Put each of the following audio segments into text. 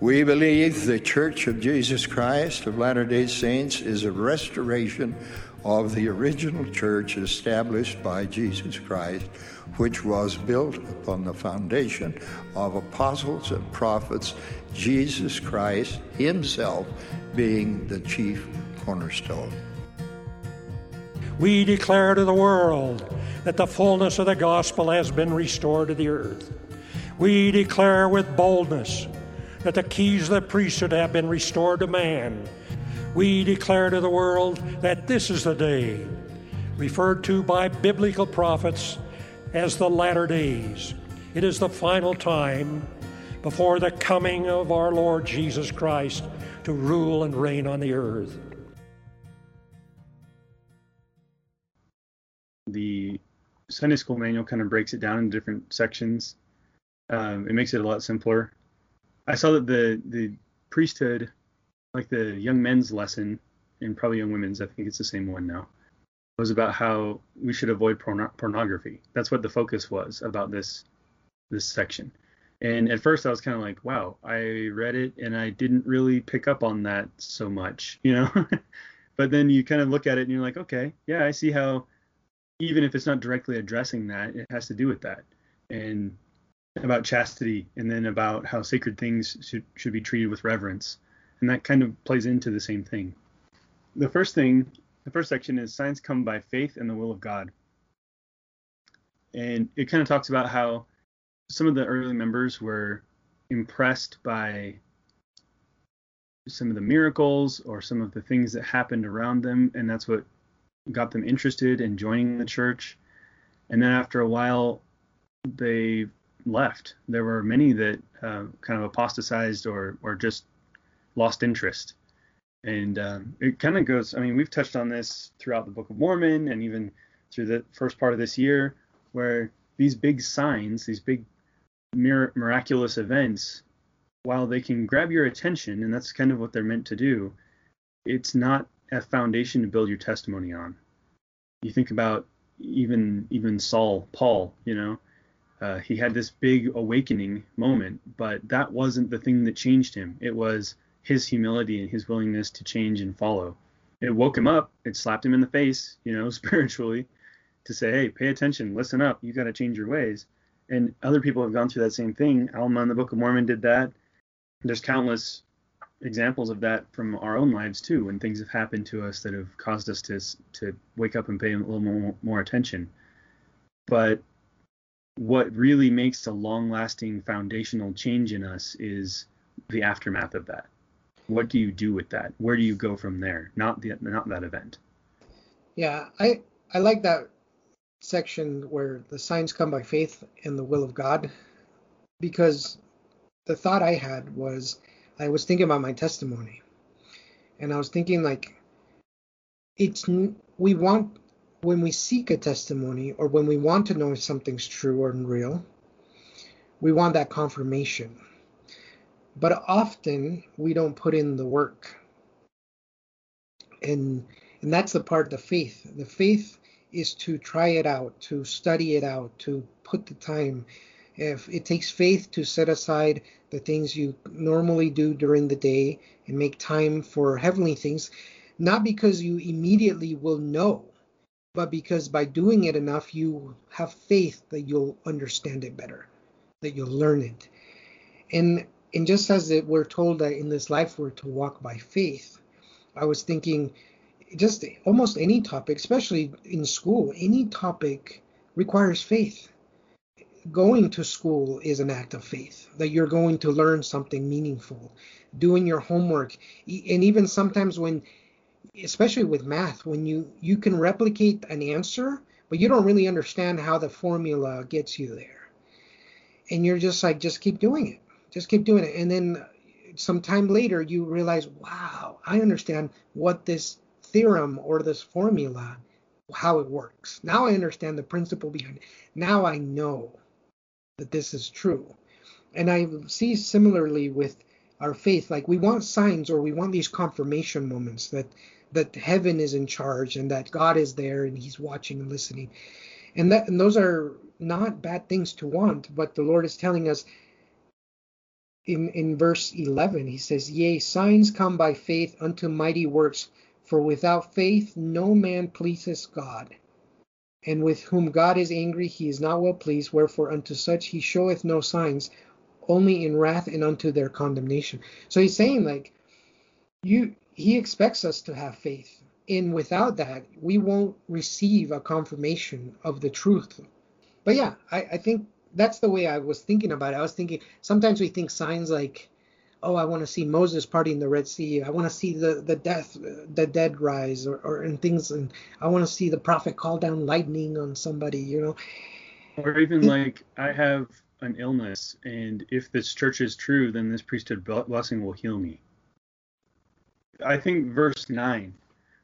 We believe the Church of Jesus Christ of Latter day Saints is a restoration of the original church established by Jesus Christ, which was built upon the foundation of apostles and prophets, Jesus Christ Himself being the chief cornerstone. We declare to the world that the fullness of the gospel has been restored to the earth. We declare with boldness that the keys of the priesthood have been restored to man. We declare to the world that this is the day, referred to by biblical prophets as the latter days. It is the final time before the coming of our Lord Jesus Christ to rule and reign on the earth. The Sunday school manual kind of breaks it down in different sections. Um, it makes it a lot simpler. I saw that the the priesthood, like the young men's lesson, and probably young women's, I think it's the same one now, was about how we should avoid porno- pornography. That's what the focus was about this this section. And at first I was kind of like, wow, I read it and I didn't really pick up on that so much, you know. but then you kind of look at it and you're like, okay, yeah, I see how even if it's not directly addressing that, it has to do with that. And about chastity and then about how sacred things should, should be treated with reverence. And that kind of plays into the same thing. The first thing, the first section is signs come by faith and the will of God. And it kind of talks about how some of the early members were impressed by some of the miracles or some of the things that happened around them. And that's what got them interested in joining the church. And then after a while, they left. There were many that uh, kind of apostatized or or just lost interest. And um, it kind of goes. I mean, we've touched on this throughout the Book of Mormon and even through the first part of this year, where these big signs, these big mir- miraculous events, while they can grab your attention, and that's kind of what they're meant to do, it's not a foundation to build your testimony on. You think about even even Saul, Paul, you know, uh, he had this big awakening moment, but that wasn't the thing that changed him. It was his humility and his willingness to change and follow. It woke him up. It slapped him in the face, you know, spiritually, to say, "Hey, pay attention, listen up. You got to change your ways." And other people have gone through that same thing. Alma in the Book of Mormon did that. There's countless examples of that from our own lives too, when things have happened to us that have caused us to to wake up and pay a little more, more attention. But what really makes a long lasting foundational change in us is the aftermath of that. What do you do with that? Where do you go from there? Not the not that event. Yeah, I I like that section where the signs come by faith and the will of God because the thought I had was I was thinking about my testimony and I was thinking like it's we want when we seek a testimony or when we want to know if something's true or real, we want that confirmation. But often we don't put in the work. And and that's the part the faith. The faith is to try it out, to study it out, to put the time. If it takes faith to set aside the things you normally do during the day and make time for heavenly things, not because you immediately will know but because by doing it enough, you have faith that you'll understand it better, that you'll learn it. And and just as it, we're told that in this life we're to walk by faith, I was thinking just almost any topic, especially in school, any topic requires faith. Going to school is an act of faith, that you're going to learn something meaningful. Doing your homework, and even sometimes when especially with math when you you can replicate an answer but you don't really understand how the formula gets you there. And you're just like just keep doing it. Just keep doing it. And then some time later you realize wow i understand what this theorem or this formula how it works. Now i understand the principle behind it. Now i know that this is true. And i see similarly with our faith like we want signs or we want these confirmation moments that that heaven is in charge and that God is there and he's watching and listening. And that and those are not bad things to want, but the Lord is telling us in, in verse 11, he says, Yea, signs come by faith unto mighty works, for without faith no man pleases God. And with whom God is angry, he is not well pleased, wherefore unto such he showeth no signs, only in wrath and unto their condemnation. So he's saying, like, you he expects us to have faith. And without that, we won't receive a confirmation of the truth. But yeah, I, I think that's the way I was thinking about it. I was thinking sometimes we think signs like, oh, I want to see Moses parting the Red Sea. I want to see the the death, the dead rise, or, or and things, and I want to see the prophet call down lightning on somebody, you know. Or even like I have an illness, and if this church is true, then this priesthood blessing will heal me. I think verse nine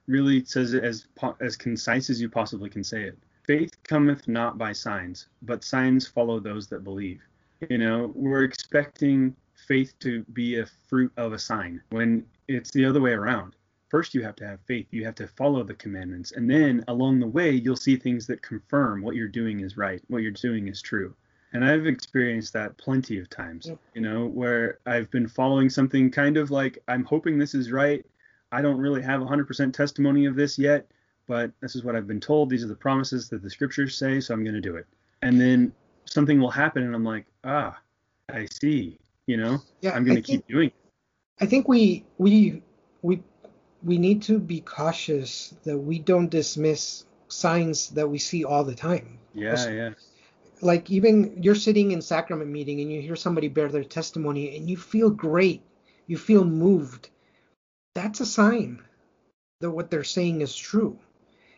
really says it as as concise as you possibly can say it. Faith cometh not by signs, but signs follow those that believe. You know, we're expecting faith to be a fruit of a sign when it's the other way around. First, you have to have faith. You have to follow the commandments. And then along the way, you'll see things that confirm what you're doing is right, what you're doing is true. And I've experienced that plenty of times, you know, where I've been following something kind of like, I'm hoping this is right. I don't really have 100% testimony of this yet, but this is what I've been told. These are the promises that the scriptures say, so I'm going to do it. And then something will happen, and I'm like, ah, I see. You know, yeah, I'm going to keep doing it. I think we we we we need to be cautious that we don't dismiss signs that we see all the time. Yeah, yeah. Like even you're sitting in sacrament meeting and you hear somebody bear their testimony and you feel great, you feel moved. That's a sign that what they're saying is true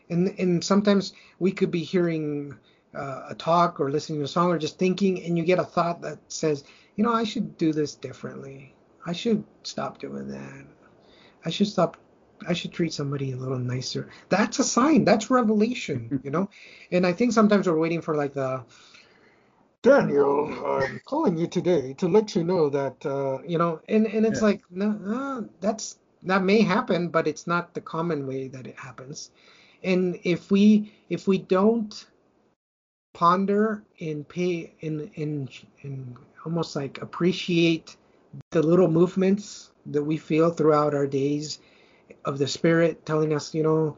and and sometimes we could be hearing uh, a talk or listening to a song or just thinking and you get a thought that says you know i should do this differently i should stop doing that i should stop i should treat somebody a little nicer. That's a sign. That's revelation you know? And i think sometimes we're waiting for like the Daniel, I'm calling you today to let you know that uh, you know, and and it's yeah. like no, no, that's that may happen, but it's not the common way that it happens. And if we if we don't ponder and pay and and, and almost like appreciate the little movements that we feel throughout our days of the spirit telling us you know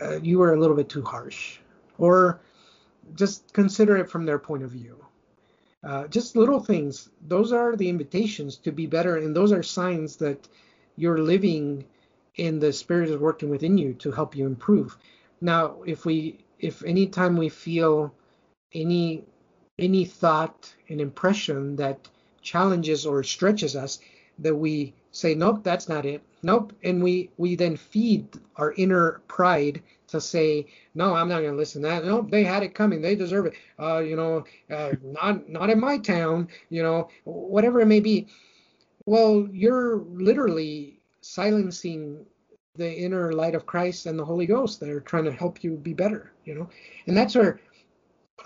uh, you were a little bit too harsh. Or just consider it from their point of view. Uh, just little things. Those are the invitations to be better and those are signs that you're living and the spirit is working within you to help you improve. Now, if we if anytime we feel any any thought and impression that challenges or stretches us, that we say, nope, that's not it. Nope. And we we then feed our inner pride to say, no, I'm not going to listen to that. Nope, they had it coming. They deserve it. Uh, you know, uh, not not in my town. You know, whatever it may be. Well, you're literally silencing the inner light of Christ and the Holy Ghost that are trying to help you be better, you know. And that's where,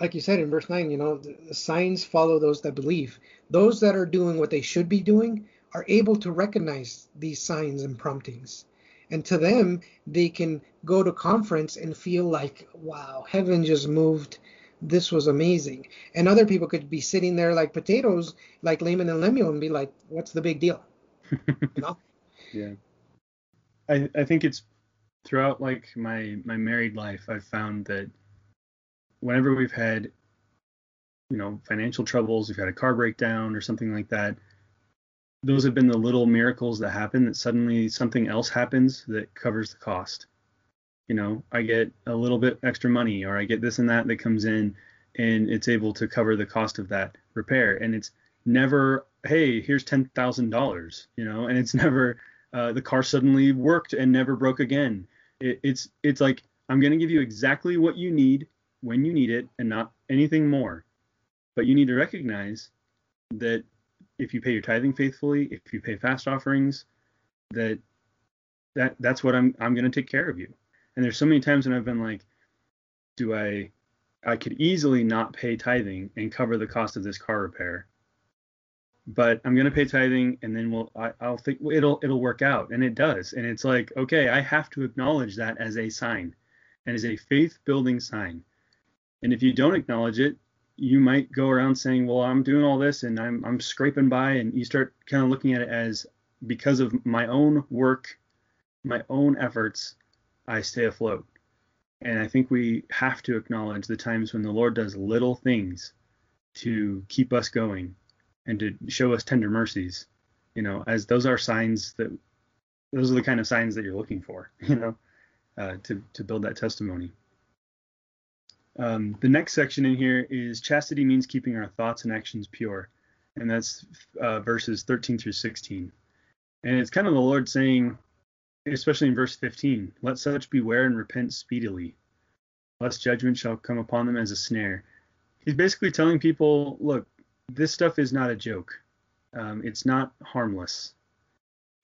like you said in verse 9, you know, the, the signs follow those that believe. Those that are doing what they should be doing are able to recognize these signs and promptings. And to them, they can go to conference and feel like, wow, heaven just moved. This was amazing. And other people could be sitting there like potatoes, like Laman and Lemuel, and be like, what's the big deal? you know? Yeah. I, I think it's throughout like my my married life I've found that whenever we've had you know financial troubles, we've had a car breakdown or something like that, those have been the little miracles that happen that suddenly something else happens that covers the cost. You know, I get a little bit extra money or I get this and that that comes in and it's able to cover the cost of that repair and it's never hey here's ten thousand dollars you know and it's never uh, the car suddenly worked and never broke again. It, it's it's like I'm going to give you exactly what you need when you need it and not anything more. But you need to recognize that if you pay your tithing faithfully, if you pay fast offerings, that that that's what I'm I'm going to take care of you. And there's so many times when I've been like, do I I could easily not pay tithing and cover the cost of this car repair but I'm gonna pay tithing, and then we'll I, I'll think it'll it'll work out, and it does. And it's like okay, I have to acknowledge that as a sign, and as a faith building sign. And if you don't acknowledge it, you might go around saying, "Well, I'm doing all this and I'm I'm scraping by," and you start kind of looking at it as because of my own work, my own efforts, I stay afloat. And I think we have to acknowledge the times when the Lord does little things to keep us going and to show us tender mercies. You know, as those are signs that those are the kind of signs that you're looking for. You know, uh, to to build that testimony. Um, the next section in here is chastity means keeping our thoughts and actions pure, and that's uh, verses 13 through 16. And it's kind of the Lord saying, especially in verse 15, let such beware and repent speedily, lest judgment shall come upon them as a snare. He's basically telling people, look, this stuff is not a joke. Um, it's not harmless.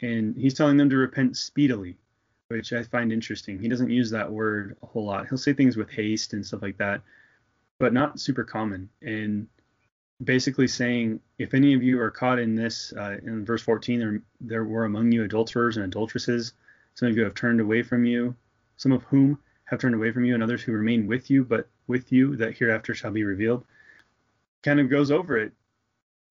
And he's telling them to repent speedily, which I find interesting. He doesn't use that word a whole lot. He'll say things with haste and stuff like that, but not super common. And basically saying, if any of you are caught in this, uh, in verse 14, there, there were among you adulterers and adulteresses. Some of you have turned away from you, some of whom have turned away from you, and others who remain with you, but with you that hereafter shall be revealed. Kind of goes over it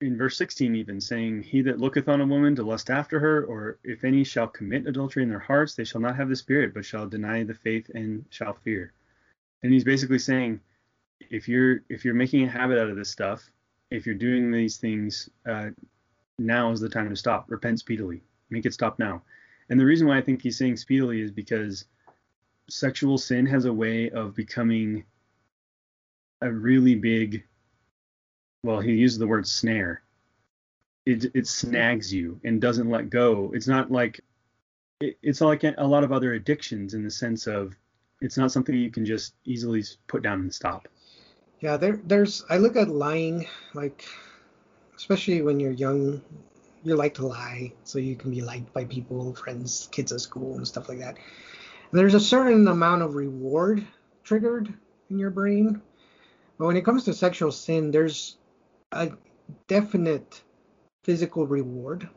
in verse 16, even saying, He that looketh on a woman to lust after her, or if any shall commit adultery in their hearts, they shall not have the Spirit, but shall deny the faith and shall fear. And he's basically saying, if you're if you're making a habit out of this stuff, if you're doing these things, uh, now is the time to stop. Repent speedily. Make it stop now. And the reason why I think he's saying speedily is because sexual sin has a way of becoming a really big, well, he uses the word snare. It, it snags you and doesn't let go. It's not like it, it's like a lot of other addictions in the sense of it's not something you can just easily put down and stop. Yeah, there there's I look at lying like especially when you're young, you like to lie so you can be liked by people, friends, kids at school and stuff like that. There's a certain amount of reward triggered in your brain. But when it comes to sexual sin, there's a definite physical reward,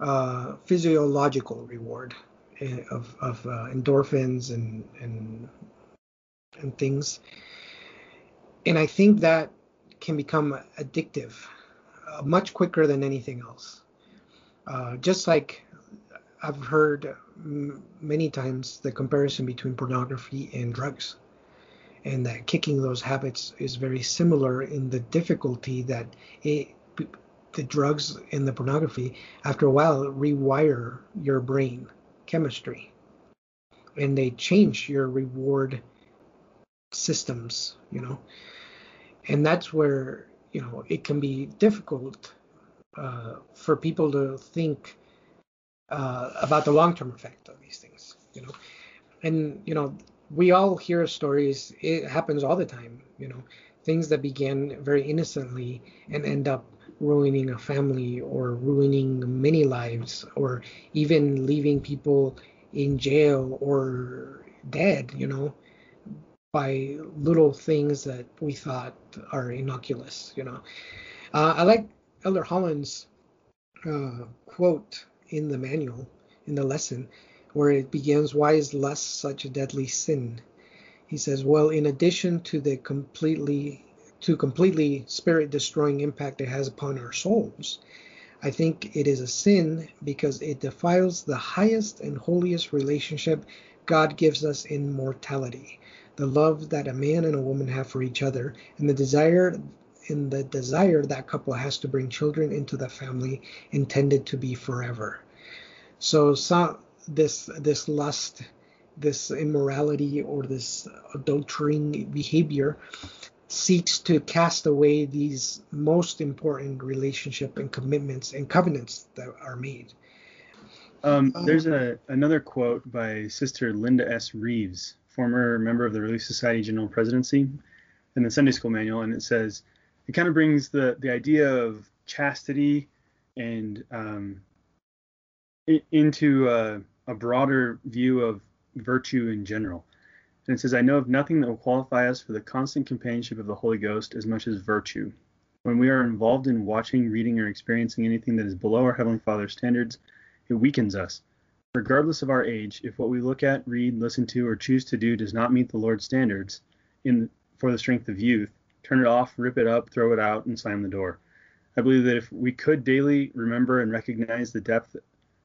uh, physiological reward eh, of, of uh, endorphins and, and and things and I think that can become addictive uh, much quicker than anything else. Uh, just like I've heard m- many times the comparison between pornography and drugs, and that kicking those habits is very similar in the difficulty that it, the drugs and the pornography, after a while, rewire your brain chemistry, and they change your reward systems. You know and that's where you know it can be difficult uh, for people to think uh, about the long-term effect of these things you know and you know we all hear stories it happens all the time you know things that begin very innocently and end up ruining a family or ruining many lives or even leaving people in jail or dead you know by little things that we thought are innocuous. You know, uh, I like Elder Holland's uh, quote in the manual in the lesson where it begins, "Why is lust such a deadly sin?" He says, "Well, in addition to the completely to completely spirit destroying impact it has upon our souls." I think it is a sin because it defiles the highest and holiest relationship God gives us in mortality the love that a man and a woman have for each other, and the desire in the desire that couple has to bring children into the family intended to be forever. So, so this this lust, this immorality, or this adultering behavior seeks to cast away these most important relationship and commitments and covenants that are made. Um, there's a another quote by Sister Linda S. Reeves former member of the Relief Society General Presidency, in the Sunday School Manual, and it says it kind of brings the the idea of chastity and um, into a, a broader view of virtue in general. And it says, I know of nothing that will qualify us for the constant companionship of the Holy Ghost as much as virtue. When we are involved in watching, reading, or experiencing anything that is below our Heavenly Father's standards, it weakens us regardless of our age, if what we look at, read, listen to, or choose to do does not meet the Lord's standards in for the strength of youth, turn it off, rip it up, throw it out, and slam the door. I believe that if we could daily remember and recognize the depth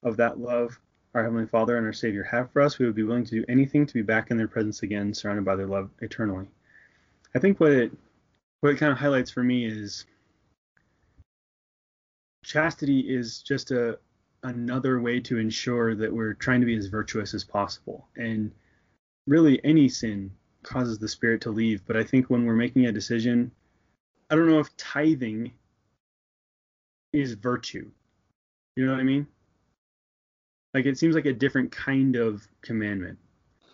of that love our Heavenly Father and our Savior have for us, we would be willing to do anything to be back in their presence again, surrounded by their love eternally. I think what it what it kind of highlights for me is chastity is just a another way to ensure that we're trying to be as virtuous as possible. And really any sin causes the spirit to leave, but I think when we're making a decision, I don't know if tithing is virtue. You know what I mean? Like it seems like a different kind of commandment.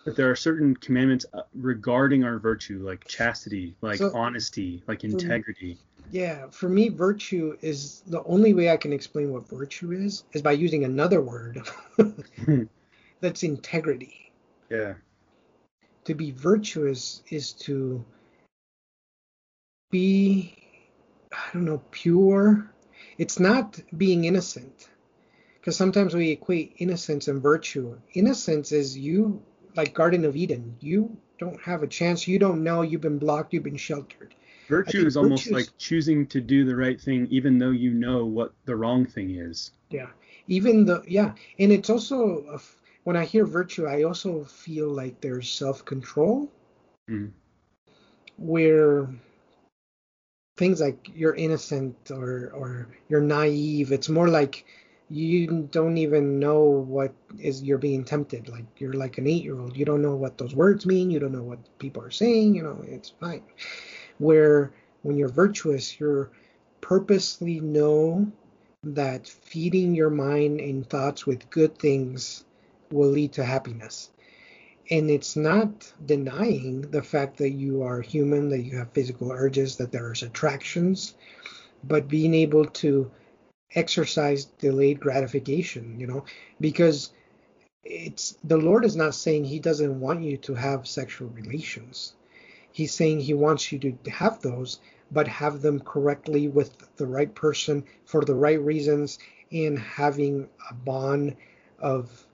But there are certain commandments uh, regarding our virtue, like chastity, like so, honesty, like integrity. Yeah, for me, virtue is the only way I can explain what virtue is is by using another word. That's integrity. Yeah. To be virtuous is to be, I don't know, pure. It's not being innocent. Because sometimes we equate innocence and virtue. Innocence is you, like Garden of Eden. You don't have a chance. You don't know. You've been blocked. You've been sheltered. Virtue is almost like choosing to do the right thing even though you know what the wrong thing is. Yeah. Even the yeah, and it's also a, when I hear virtue, I also feel like there's self-control. Mm. Where things like you're innocent or or you're naive, it's more like you don't even know what is you're being tempted. Like you're like an eight year old you don't know what those words mean. You don't know what people are saying you know it's fine. Where when you're virtuous, you're purposely know that feeding your mind and thoughts with good things will lead to happiness. And it's not denying the fact that you are human, that you have physical urges, that there's attractions, but being able to exercise delayed gratification, you know, because it's the Lord is not saying he doesn't want you to have sexual relations. He's saying he wants you to have those, but have them correctly with the right person for the right reasons and having a bond of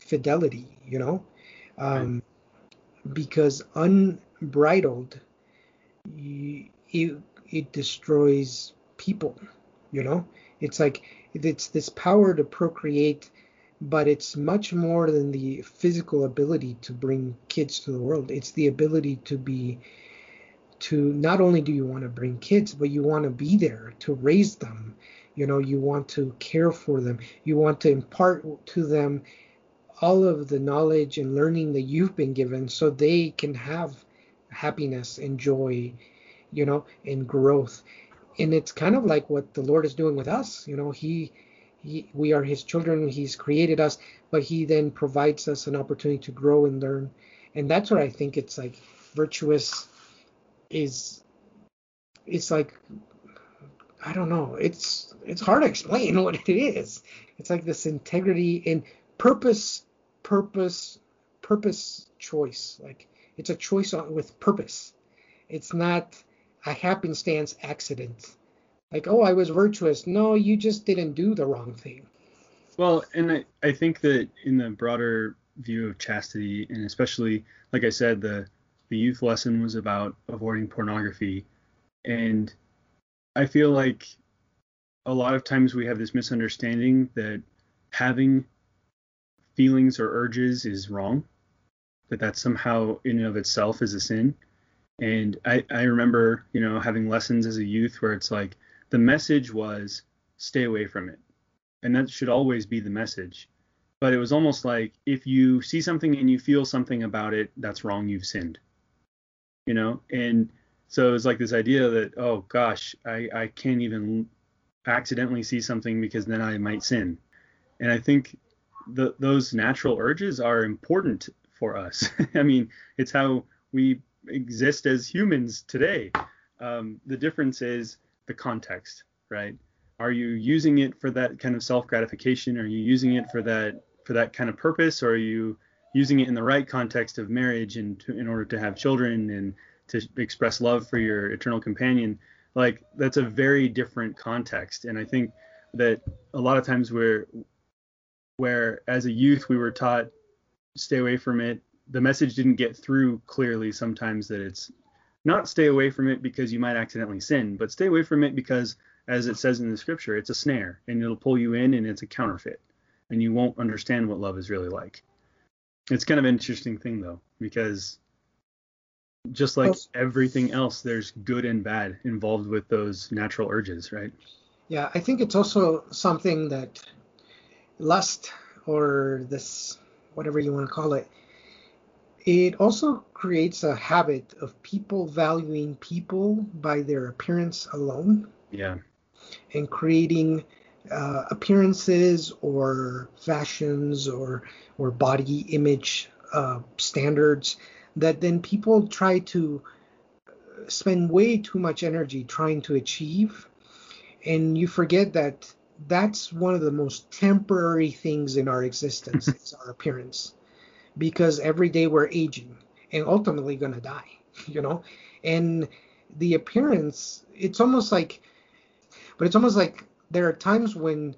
fidelity, you know? Um, right. Because unbridled, it, it destroys people, you know? It's like it's this power to procreate but it's much more than the physical ability to bring kids to the world. It's the ability to be to not only do you want to bring kids, but you want to be there to raise them. You know, you want to care for them. You want to impart to them all of the knowledge and learning that you've been given so they can have happiness and joy, you know, and growth. And it's kind of like what the Lord is doing with us. You know, He he, we are his children he's created us but he then provides us an opportunity to grow and learn. And that's what i think it's like virtuous is it's like i don't know it's it's hard to explain what it is. It's like this integrity and purpose purpose purpose choice. Like it's a choice with purpose. It's not a happenstance accident like, oh, I was virtuous. No, you just didn't do the wrong thing. Well, and I, I think that in the broader view of chastity, and especially, like I said, the the youth lesson was about avoiding pornography, and I feel like a lot of times we have this misunderstanding that having feelings or urges is wrong, that that somehow in and of itself is a sin. And I, I remember, you know, having lessons as a youth where it's like, the message was stay away from it. And that should always be the message. But it was almost like if you see something and you feel something about it, that's wrong, you've sinned. You know? And so it was like this idea that, oh gosh, I, I can't even accidentally see something because then I might sin. And I think the, those natural urges are important for us. I mean, it's how we exist as humans today. Um, the difference is the context, right? Are you using it for that kind of self gratification? Are you using it for that for that kind of purpose, or are you using it in the right context of marriage and to, in order to have children and to express love for your eternal companion? Like that's a very different context, and I think that a lot of times where where as a youth we were taught stay away from it the message didn't get through clearly sometimes that it's not stay away from it because you might accidentally sin, but stay away from it because, as it says in the scripture, it's a snare and it'll pull you in and it's a counterfeit and you won't understand what love is really like. It's kind of an interesting thing though, because just like oh. everything else, there's good and bad involved with those natural urges, right? Yeah, I think it's also something that lust or this, whatever you want to call it, it also creates a habit of people valuing people by their appearance alone. Yeah. And creating uh, appearances or fashions or or body image uh, standards that then people try to spend way too much energy trying to achieve and you forget that that's one of the most temporary things in our existence is our appearance because every day we're aging and ultimately going to die you know? And the appearance it's almost like but it's almost like there are times when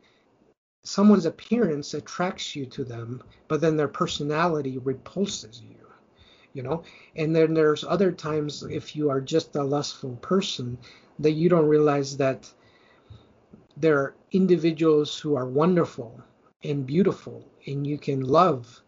someone's appearance attracts you to them but then their personality repulses you you know? And then there's other times if you are just a lustful person that you don't realize that there are individuals who are wonderful and beautiful and you can love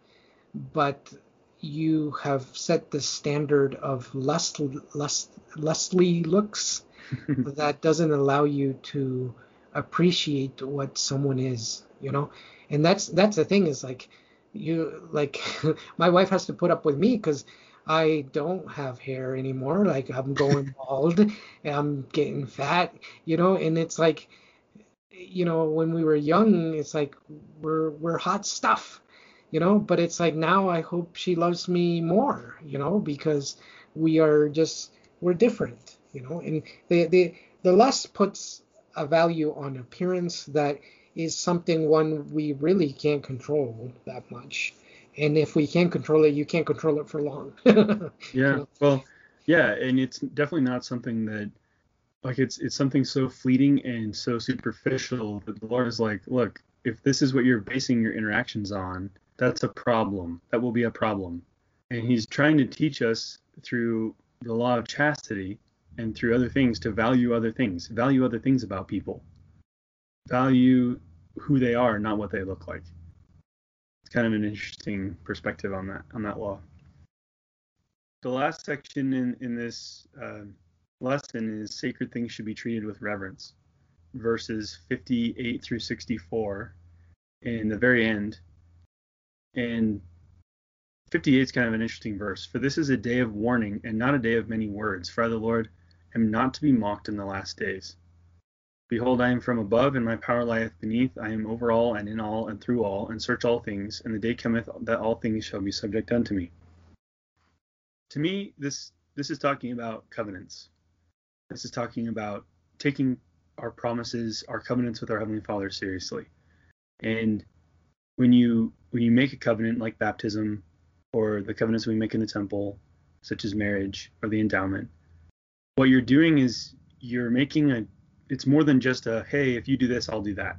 but you have set the standard of lust, lust, lustly looks that doesn't allow you to appreciate what someone is you know? And that's that's the thing is like you like my wife has to put up with me because I don't have hair anymore. Like I'm going bald and I'm getting fat, you know, and it's like you know, when we were young, it's like we're we're hot stuff, you know, but it's like now I hope she loves me more, you know, because we are just we're different, you know, and the the the lust puts a value on appearance that is something one we really can't control that much. And if we can't control it, you can't control it for long. yeah. You know? Well, yeah, and it's definitely not something that like it's it's something so fleeting and so superficial that the Lord is like, look, if this is what you're basing your interactions on, that's a problem. That will be a problem. And he's trying to teach us through the law of chastity and through other things to value other things, value other things about people, value who they are, not what they look like. It's kind of an interesting perspective on that on that law. The last section in in this uh, lesson is sacred things should be treated with reverence. Verses 58 through 64 in the very end. And 58 is kind of an interesting verse. For this is a day of warning and not a day of many words. For I, the Lord, am not to be mocked in the last days. Behold, I am from above, and my power lieth beneath. I am over all, and in all, and through all, and search all things. And the day cometh that all things shall be subject unto me. To me, this this is talking about covenants. This is talking about taking our promises, our covenants with our heavenly Father seriously. And when you when you make a covenant like baptism or the covenants we make in the temple, such as marriage or the endowment, what you're doing is you're making a it's more than just a hey, if you do this, I'll do that.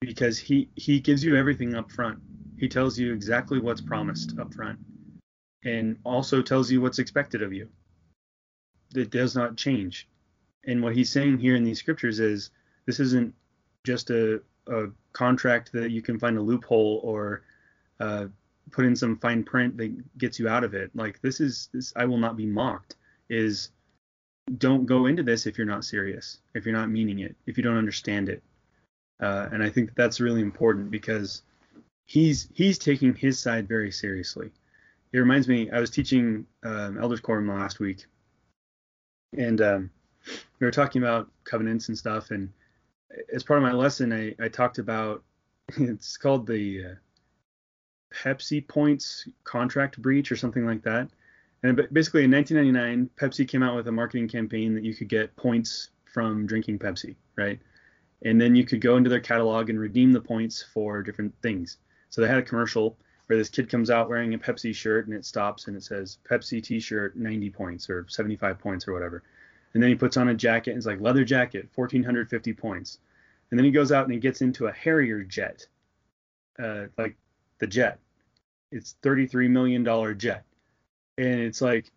Because he he gives you everything up front. He tells you exactly what's promised up front and also tells you what's expected of you that does not change. And what he's saying here in these scriptures is this isn't just a, a contract that you can find a loophole or uh, put in some fine print that gets you out of it. Like this is this I will not be mocked is don't go into this if you're not serious, if you're not meaning it, if you don't understand it. Uh, and I think that that's really important because he's he's taking his side very seriously. It reminds me, I was teaching um, elders quorum last week, and um, we were talking about covenants and stuff. And as part of my lesson, I, I talked about it's called the uh, Pepsi points contract breach or something like that. And basically, in 1999, Pepsi came out with a marketing campaign that you could get points from drinking Pepsi, right? And then you could go into their catalog and redeem the points for different things. So they had a commercial where this kid comes out wearing a Pepsi shirt and it stops and it says Pepsi T-shirt 90 points or 75 points or whatever. And then he puts on a jacket and it's like leather jacket 1450 points. And then he goes out and he gets into a Harrier jet, uh, like the jet. It's 33 million dollar jet, and it's like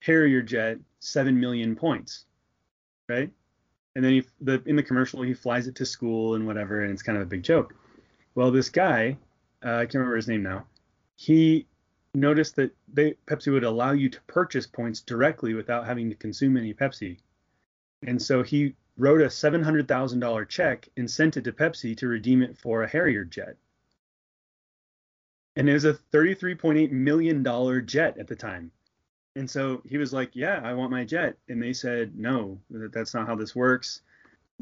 Harrier jet, seven million points, right? And then he, the in the commercial he flies it to school and whatever, and it's kind of a big joke. Well, this guy, uh, I can't remember his name now. He noticed that they, Pepsi would allow you to purchase points directly without having to consume any Pepsi, and so he wrote a seven hundred thousand dollar check and sent it to Pepsi to redeem it for a Harrier jet. And it was a thirty-three point eight million dollar jet at the time. And so he was like, "Yeah, I want my jet." And they said, "No, that's not how this works.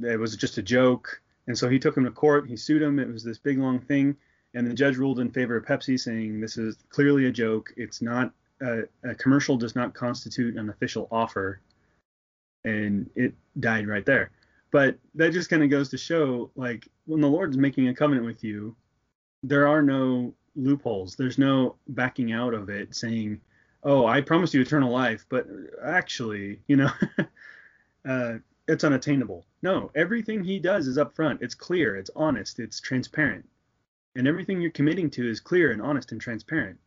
It was just a joke." And so he took him to court. He sued him. It was this big long thing, and the judge ruled in favor of Pepsi, saying this is clearly a joke. It's not a, a commercial does not constitute an official offer, and it died right there. But that just kind of goes to show, like, when the Lord's making a covenant with you, there are no loopholes. There's no backing out of it, saying oh, I promise you eternal life, but actually, you know, uh, it's unattainable. No, everything he does is upfront. It's clear, it's honest, it's transparent. And everything you're committing to is clear and honest and transparent.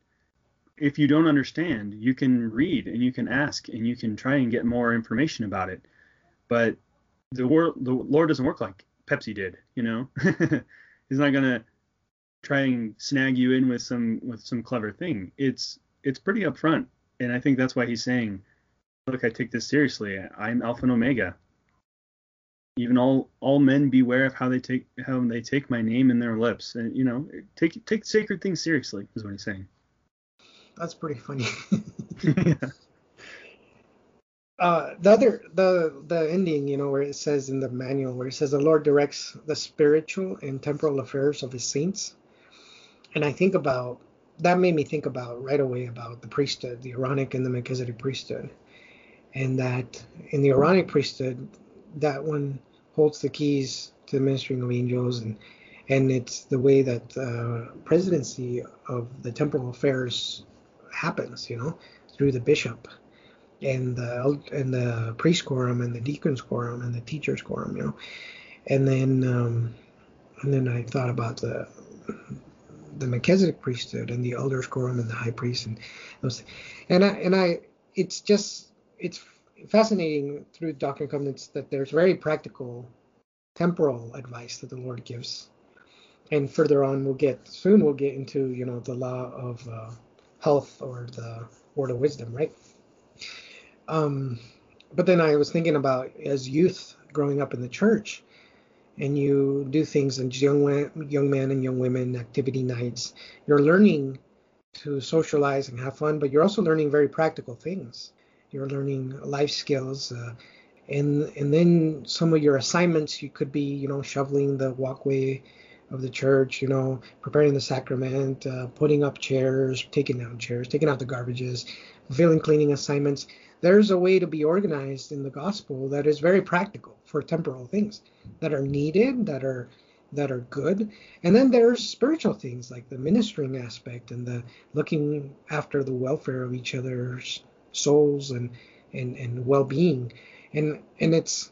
If you don't understand, you can read and you can ask and you can try and get more information about it. But the, wor- the Lord doesn't work like Pepsi did, you know. He's not gonna try and snag you in with some with some clever thing. It's it's pretty upfront, and I think that's why he's saying, "Look, I take this seriously. I'm Alpha and Omega. Even all all men beware of how they take how they take my name in their lips, and you know, take take sacred things seriously." Is what he's saying. That's pretty funny. yeah. Uh, the other the the ending you know where it says in the manual where it says the lord directs the spiritual and temporal affairs of his saints and i think about that made me think about right away about the priesthood, the Aaronic and the Melchizedek priesthood, and that in the Aaronic priesthood, that one holds the keys to the ministering of angels, and and it's the way that the presidency of the temporal affairs happens, you know, through the bishop and the and the priest quorum and the deacons quorum and the teachers quorum, you know, and then um, and then I thought about the the Melchizedek priesthood and the elders quorum and the high priest and those and I and I it's just it's fascinating through Doctrine and Covenants that there's very practical temporal advice that the Lord gives. And further on we'll get soon we'll get into, you know, the law of uh, health or the word of wisdom, right? Um, but then I was thinking about as youth growing up in the church, and you do things and young young men and young women activity nights you're learning to socialize and have fun but you're also learning very practical things you're learning life skills uh, and and then some of your assignments you could be you know shoveling the walkway of the church you know preparing the sacrament uh, putting up chairs taking down chairs taking out the garbages fulfilling cleaning assignments there's a way to be organized in the gospel that is very practical for temporal things that are needed, that are that are good. And then there's spiritual things like the ministering aspect and the looking after the welfare of each other's souls and and, and well-being. And and it's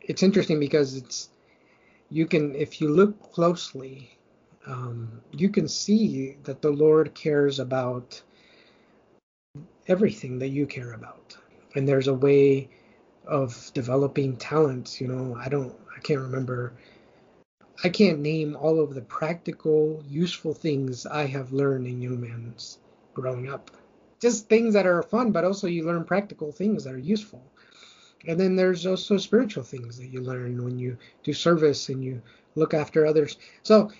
it's interesting because it's you can if you look closely um, you can see that the Lord cares about everything that you care about. And there's a way of developing talents, you know, I don't I can't remember I can't name all of the practical, useful things I have learned in humans growing up. Just things that are fun, but also you learn practical things that are useful. And then there's also spiritual things that you learn when you do service and you look after others. So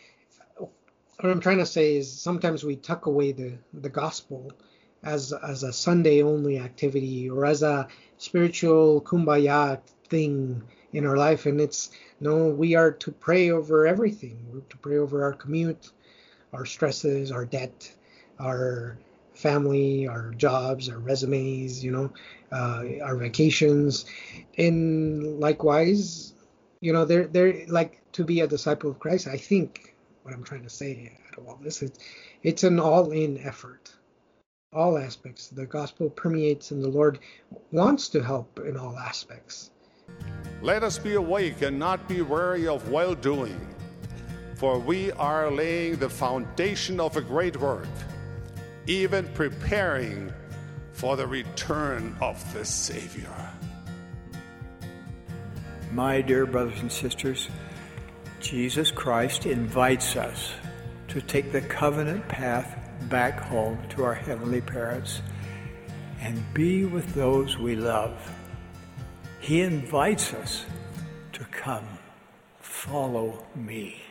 what I'm trying to say is sometimes we tuck away the the gospel as as a Sunday only activity or as a spiritual kumbaya thing in our life and it's no we are to pray over everything we're to pray over our commute our stresses our debt our family our jobs our resumes you know uh, our vacations and likewise you know they're they're like to be a disciple of christ i think what i'm trying to say out of all this is it's an all-in effort all aspects. The gospel permeates, and the Lord wants to help in all aspects. Let us be awake and not be weary of well doing, for we are laying the foundation of a great work, even preparing for the return of the Savior. My dear brothers and sisters, Jesus Christ invites us to take the covenant path back home to our heavenly parents and be with those we love. He invites us to come, follow me.